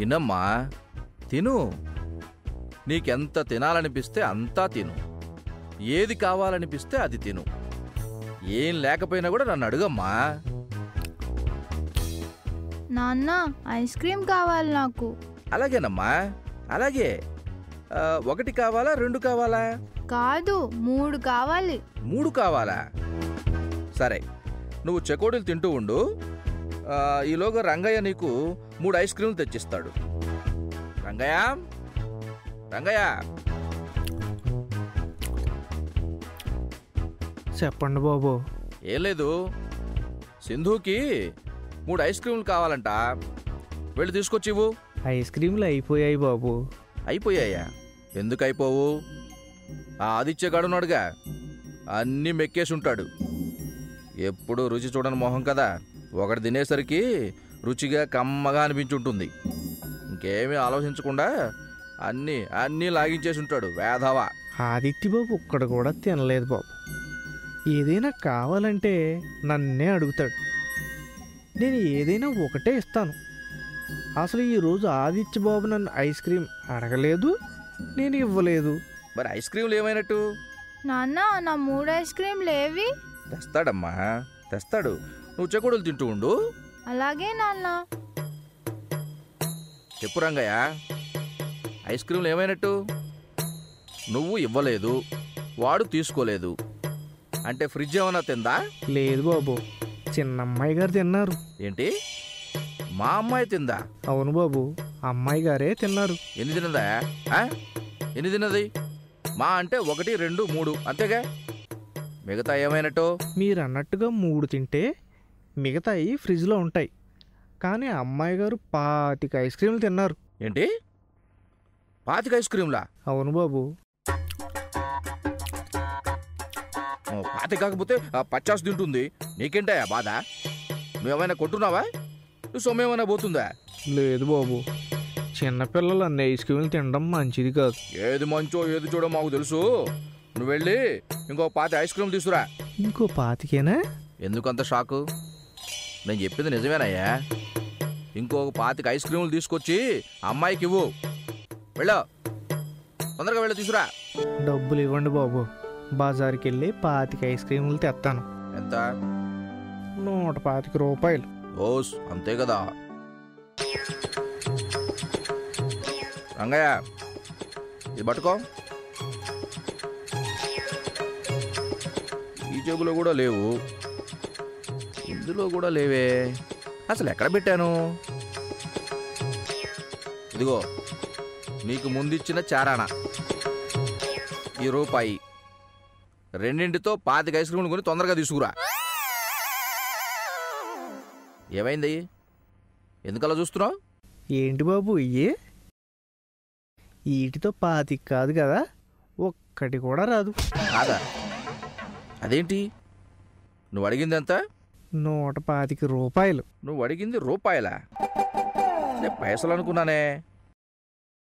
తినమ్మా. తిను. నీకెంత తినాలనిపిస్తే అంతా తిను. ఏది కావాలనిపిస్తే అది తిను. ఏం లేకపోయినా కూడా నన్ను అడుగమ్మా. నాన్న ఐస్ క్రీమ్ కావాలి నాకు. అలాగేనమ్మా. అలాగే. ఆ, ఒకటి కావాలా రెండు కావాలా? కాదు మూడు కావాలి. మూడు కావాలా? సరే. నువ్వు చెకోడీలు తింటూ ఉండు. ఈలోగా రంగయ్య నీకు మూడు ఐస్ క్రీములు తెచ్చిస్తాడు. రంగయ్య? రంగయ్య? చెప్పండి బాబు. ఏం లేదు. సింధుకి మూడు ఐస్ క్రీములు కావాలంట. వెళ్ళి తీసుకొచ్చివు ఐస్ క్రీమ్లు అయిపోయాయి బాబు. అయిపోయాయా? ఎందుకు అయిపోవు? ఆ ఆదిత్య గడున్నాడుగా. అన్నీ మెక్కేసి ఉంటాడు ఎప్పుడు రుచి చూడని మొహం కదా. ఒకటి తినేసరికి రుచిగా కమ్మగా అనిపించుంటుంది. ఇంకేమీ ఆలోచించకుండా అన్నీ అన్నీ లాగించేసి ఉంటాడు వేధవా. ఆదిత్య బాబు ఒక్కడ కూడా తినలేదు బాబు. ఏదైనా కావాలంటే నన్నే అడుగుతాడు. నేను ఏదైనా ఒకటే ఇస్తాను. అసలు ఈరోజు ఆదిత్య బాబు నన్ను ఐస్ క్రీమ్ అడగలేదు నేను ఇవ్వలేదు. మరి ఐస్ క్రీములు ఏమైనట్టు? నాన్న నా మూడు ఐస్ క్రీమ్లు ఏవి? తెస్తాడమ్మా తెస్తాడు. నువ్వు చెకుడులు తింటూ ఉండు. అలాగే నాన్న. చెప్పు రంగయ్య ఐస్ క్రీములు ఏమైనట్టు? నువ్వు ఇవ్వలేదు వాడు తీసుకోలేదు. అంటే ఫ్రిడ్జ్ ఏమైనా తిందా? లేదు బాబు చిన్న అమ్మాయి గారు తిన్నారు. ఏంటి? మా అమ్మాయి తిందా? అవును బాబు అమ్మాయి గారే తిన్నారు. ఎన్ని తిన్నదా? ఆ? ఎన్ని తిన్నది? మా అంటే ఒకటి రెండు మూడు అంతేగా? మిగతా ఏమైనట్టు? మీరు అన్నట్టుగా మూడు తింటే మిగతాయి ఫ్రిడ్జ్లో ఉంటాయి. కానీ అమ్మాయి గారు పాతిక ఐస్ క్రీమ్లు తిన్నారు. ఏంటి? పాతిక ఐస్ క్రీమ్లా? అవును బాబు. పాతి కాకపోతే పచ్చాసు తింటుంది. నీకేంటా బాధ? నువ్వేమైనా కొంటున్నావా నువ్వు సొమ్మేమైనా పోతుందా? లేదు బాబు. చిన్నపిల్లలు అన్ని ఐస్ క్రీమ్లు తినడం మంచిది కాదు. ఏది మంచో ఏది చూడో మాకు తెలుసు. నువ్వు వెళ్ళి ఇంకో పాతి ఐస్ క్రీమ్ తీసుకురా. ఇంకో పాతికేనా? ఎందుకంత షాకు? నేను చెప్పింది నిజమేనయ్యా. ఇంకొక పాతిక ఐస్ క్రీములు తీసుకొచ్చి అమ్మాయికి ఇవ్వు. వెళ్ళో. తొందరగా వెళ్ళి తీసుకురా. డబ్బులు ఇవ్వండి బాబు. బజార్కి వెళ్ళి పాతిక ఐస్ క్రీములు తెస్తాను ఎంత? నూట పాతిక రూపాయలు. ఓస్ అంతే కదా. రంగయ్య ఇది పట్టుకో. ఈ జేబులో కూడా లేవు. ఇందులో కూడా లేవే. అసలు ఎక్కడ పెట్టాను? ఇదిగో నీకు ముందిచ్చిన చారాణ ఈ రూపాయి. రెండింటితో పాతిక ఐస్ క్రీములు కొని తొందరగా తీసుకురా. ఏమైంది? ఎందుకలా చూస్తున్నావు? ఏంటి బాబు ఇయ్యే? వీటితో పాతిక కాదు కదా ఒక్కటి కూడా రాదు. కాదా? అదేంటి? నువ్వు అడిగింది ఎంత? నూట పాతిక రూపాయలు. నువ్వు అడిగింది రూపాయలా? నేను పైసలు అనుకున్నానే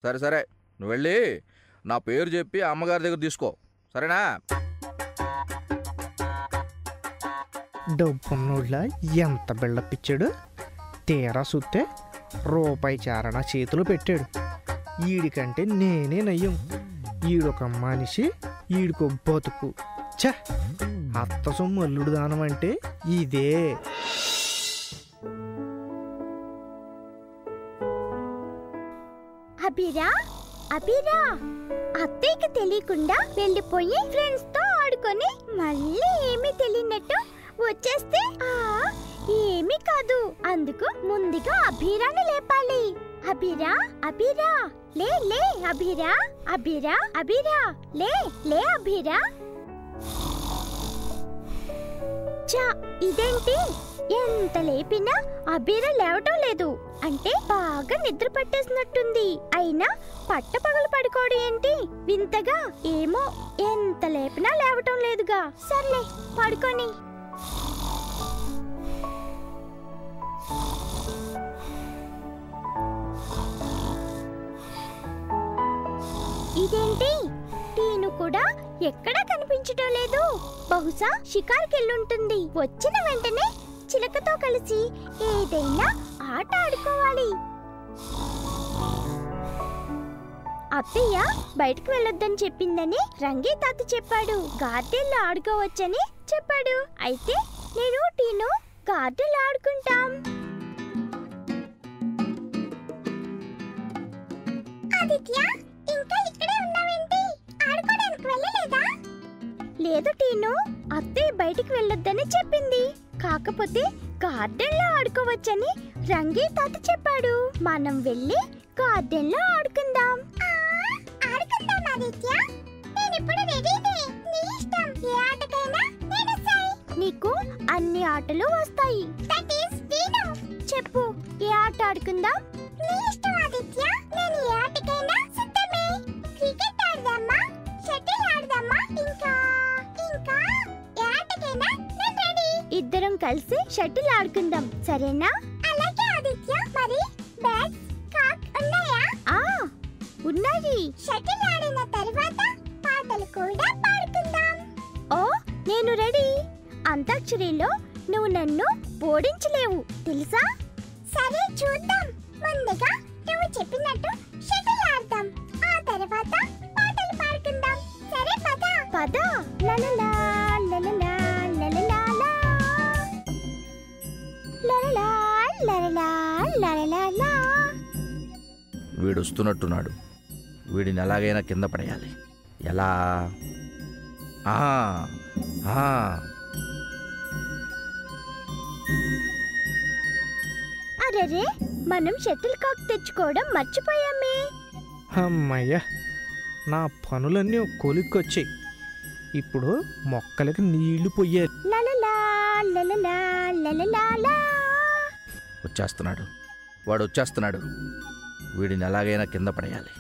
సరే సరే నువ్వు వెళ్ళి నా పేరు చెప్పి అమ్మగారి దగ్గర తీసుకో. సరేనా? డబ్బున్నోళ్ళ ఎంత బిల్డప్ ఇచ్చాడు తీరా సుత్తే రూపాయి చారణ చేతిలో పెట్టాడు. ఈడికంటే నేనే నయ్యం. ఈడొక మనిషి ఈడికో బతుకు. ఛ! అత్త సొమ్ము అల్లుడు దానం అంటే ఇదే. అభిరా అభిరా అత్తయ్యకి తెలియకుండా వెళ్ళిపోయి ఫ్రెండ్స్తో ఆడుకొని మళ్ళీ ఏమీ తెలియనట్టు వచ్చేస్తే ఆ ఏమీ కాదు. అందుకు ముందుగా అభిరాని లేపాలి. అభిరా అభిరా లే లే అభిరా అభిరా అభిరా లే లే అభిరా చా ఇదేంటి? ఎంత లేపినా అబీర లేవటం లేదు. అంటే బాగా నిద్ర పట్టేసినట్టుంది. అయినా పట్ట పగలు పడుకోవడం ఏంటి? వింతగా? ఏమో ఎంత లేపినా లేవటం లేదుగా. సర్లే పడుకొని. ఇదేంటి? టీను కూడా ఎక్కడా కనిపించటం లేదు. బహుశా షికార్కెళ్ళుంటుంది. వచ్చిన వెంటనే చిలకతో కలిసి ఏదైనా ఆట ఆడుకోవాలి. అత్తయ్య బయటకు వెళ్ళొద్దని చెప్పిందని రంగే తాత చెప్పాడు. గార్డెన్లో ఆడుకోవచ్చని చెప్పాడు. అయితే నేను టీను గార్డెన్లో ఆడుకుంటాం. ఆదిత్య లేదు టీను అత్తయ్య బయటికి వెళ్ళొద్దని చెప్పింది. కాకపోతే గార్డెన్లో ఆడుకోవచ్చని రంగే తాత చెప్పాడు. మనం వెళ్ళి గార్డెన్లో ఆడుకుందాం ఆడుకుందాం ఆదిత్య. నేను ఇప్పుడు రెడీనే. నీ ఇష్టం. ఏ ఆటకైనా నేను సై నీకు అన్ని ఆటలు వస్తాయి. దట్ ఈస్ టీను చెప్పు ఏ ఆట ఆడుకుందాం? నీ ఇష్టం ఆదిత్య. కలిసి షటిల్ ఆడుకుందాం సరేనా? అలాగే ఆదిత్య. మరి బ్యాట్స్ కాక్ ఉన్నాయా? ఆ ఉన్నాయి. షటిల్ ఆడిన తర్వాత పాటలు కూడా పాడుకుందాం. ఓ నేను రెడీ. అంతాక్షరిలో నువ్వు నన్ను ఓడించలేవు తెలుసా? సరే చూద్దాం. ముందుగా నువ్వు చెప్పినట్టు షటిల్ ఆడదాం. ఆ తర్వాత పాటలు పాడుకుందాం. సరే పద. పద. లలలా వీడు వస్తున్నట్టున్నాడు వీడిని ఎలాగైనా కింద పడేయాలి. ఎలా? ఆ, ఆ. అరెరే మనం షటిల్ కాక్ తెచ్చుకోవడం మర్చిపోయామే. అమ్మయ్య నా పనులన్నీ కొలిక్కొచ్చాయి. ఇప్పుడు మొక్కలకి నీళ్ళు లా. వచ్చేస్తున్నాడు. వాడు వచ్చేస్తున్నాడు. వీడిని ఎలాగైనా కింద పడేయాలి.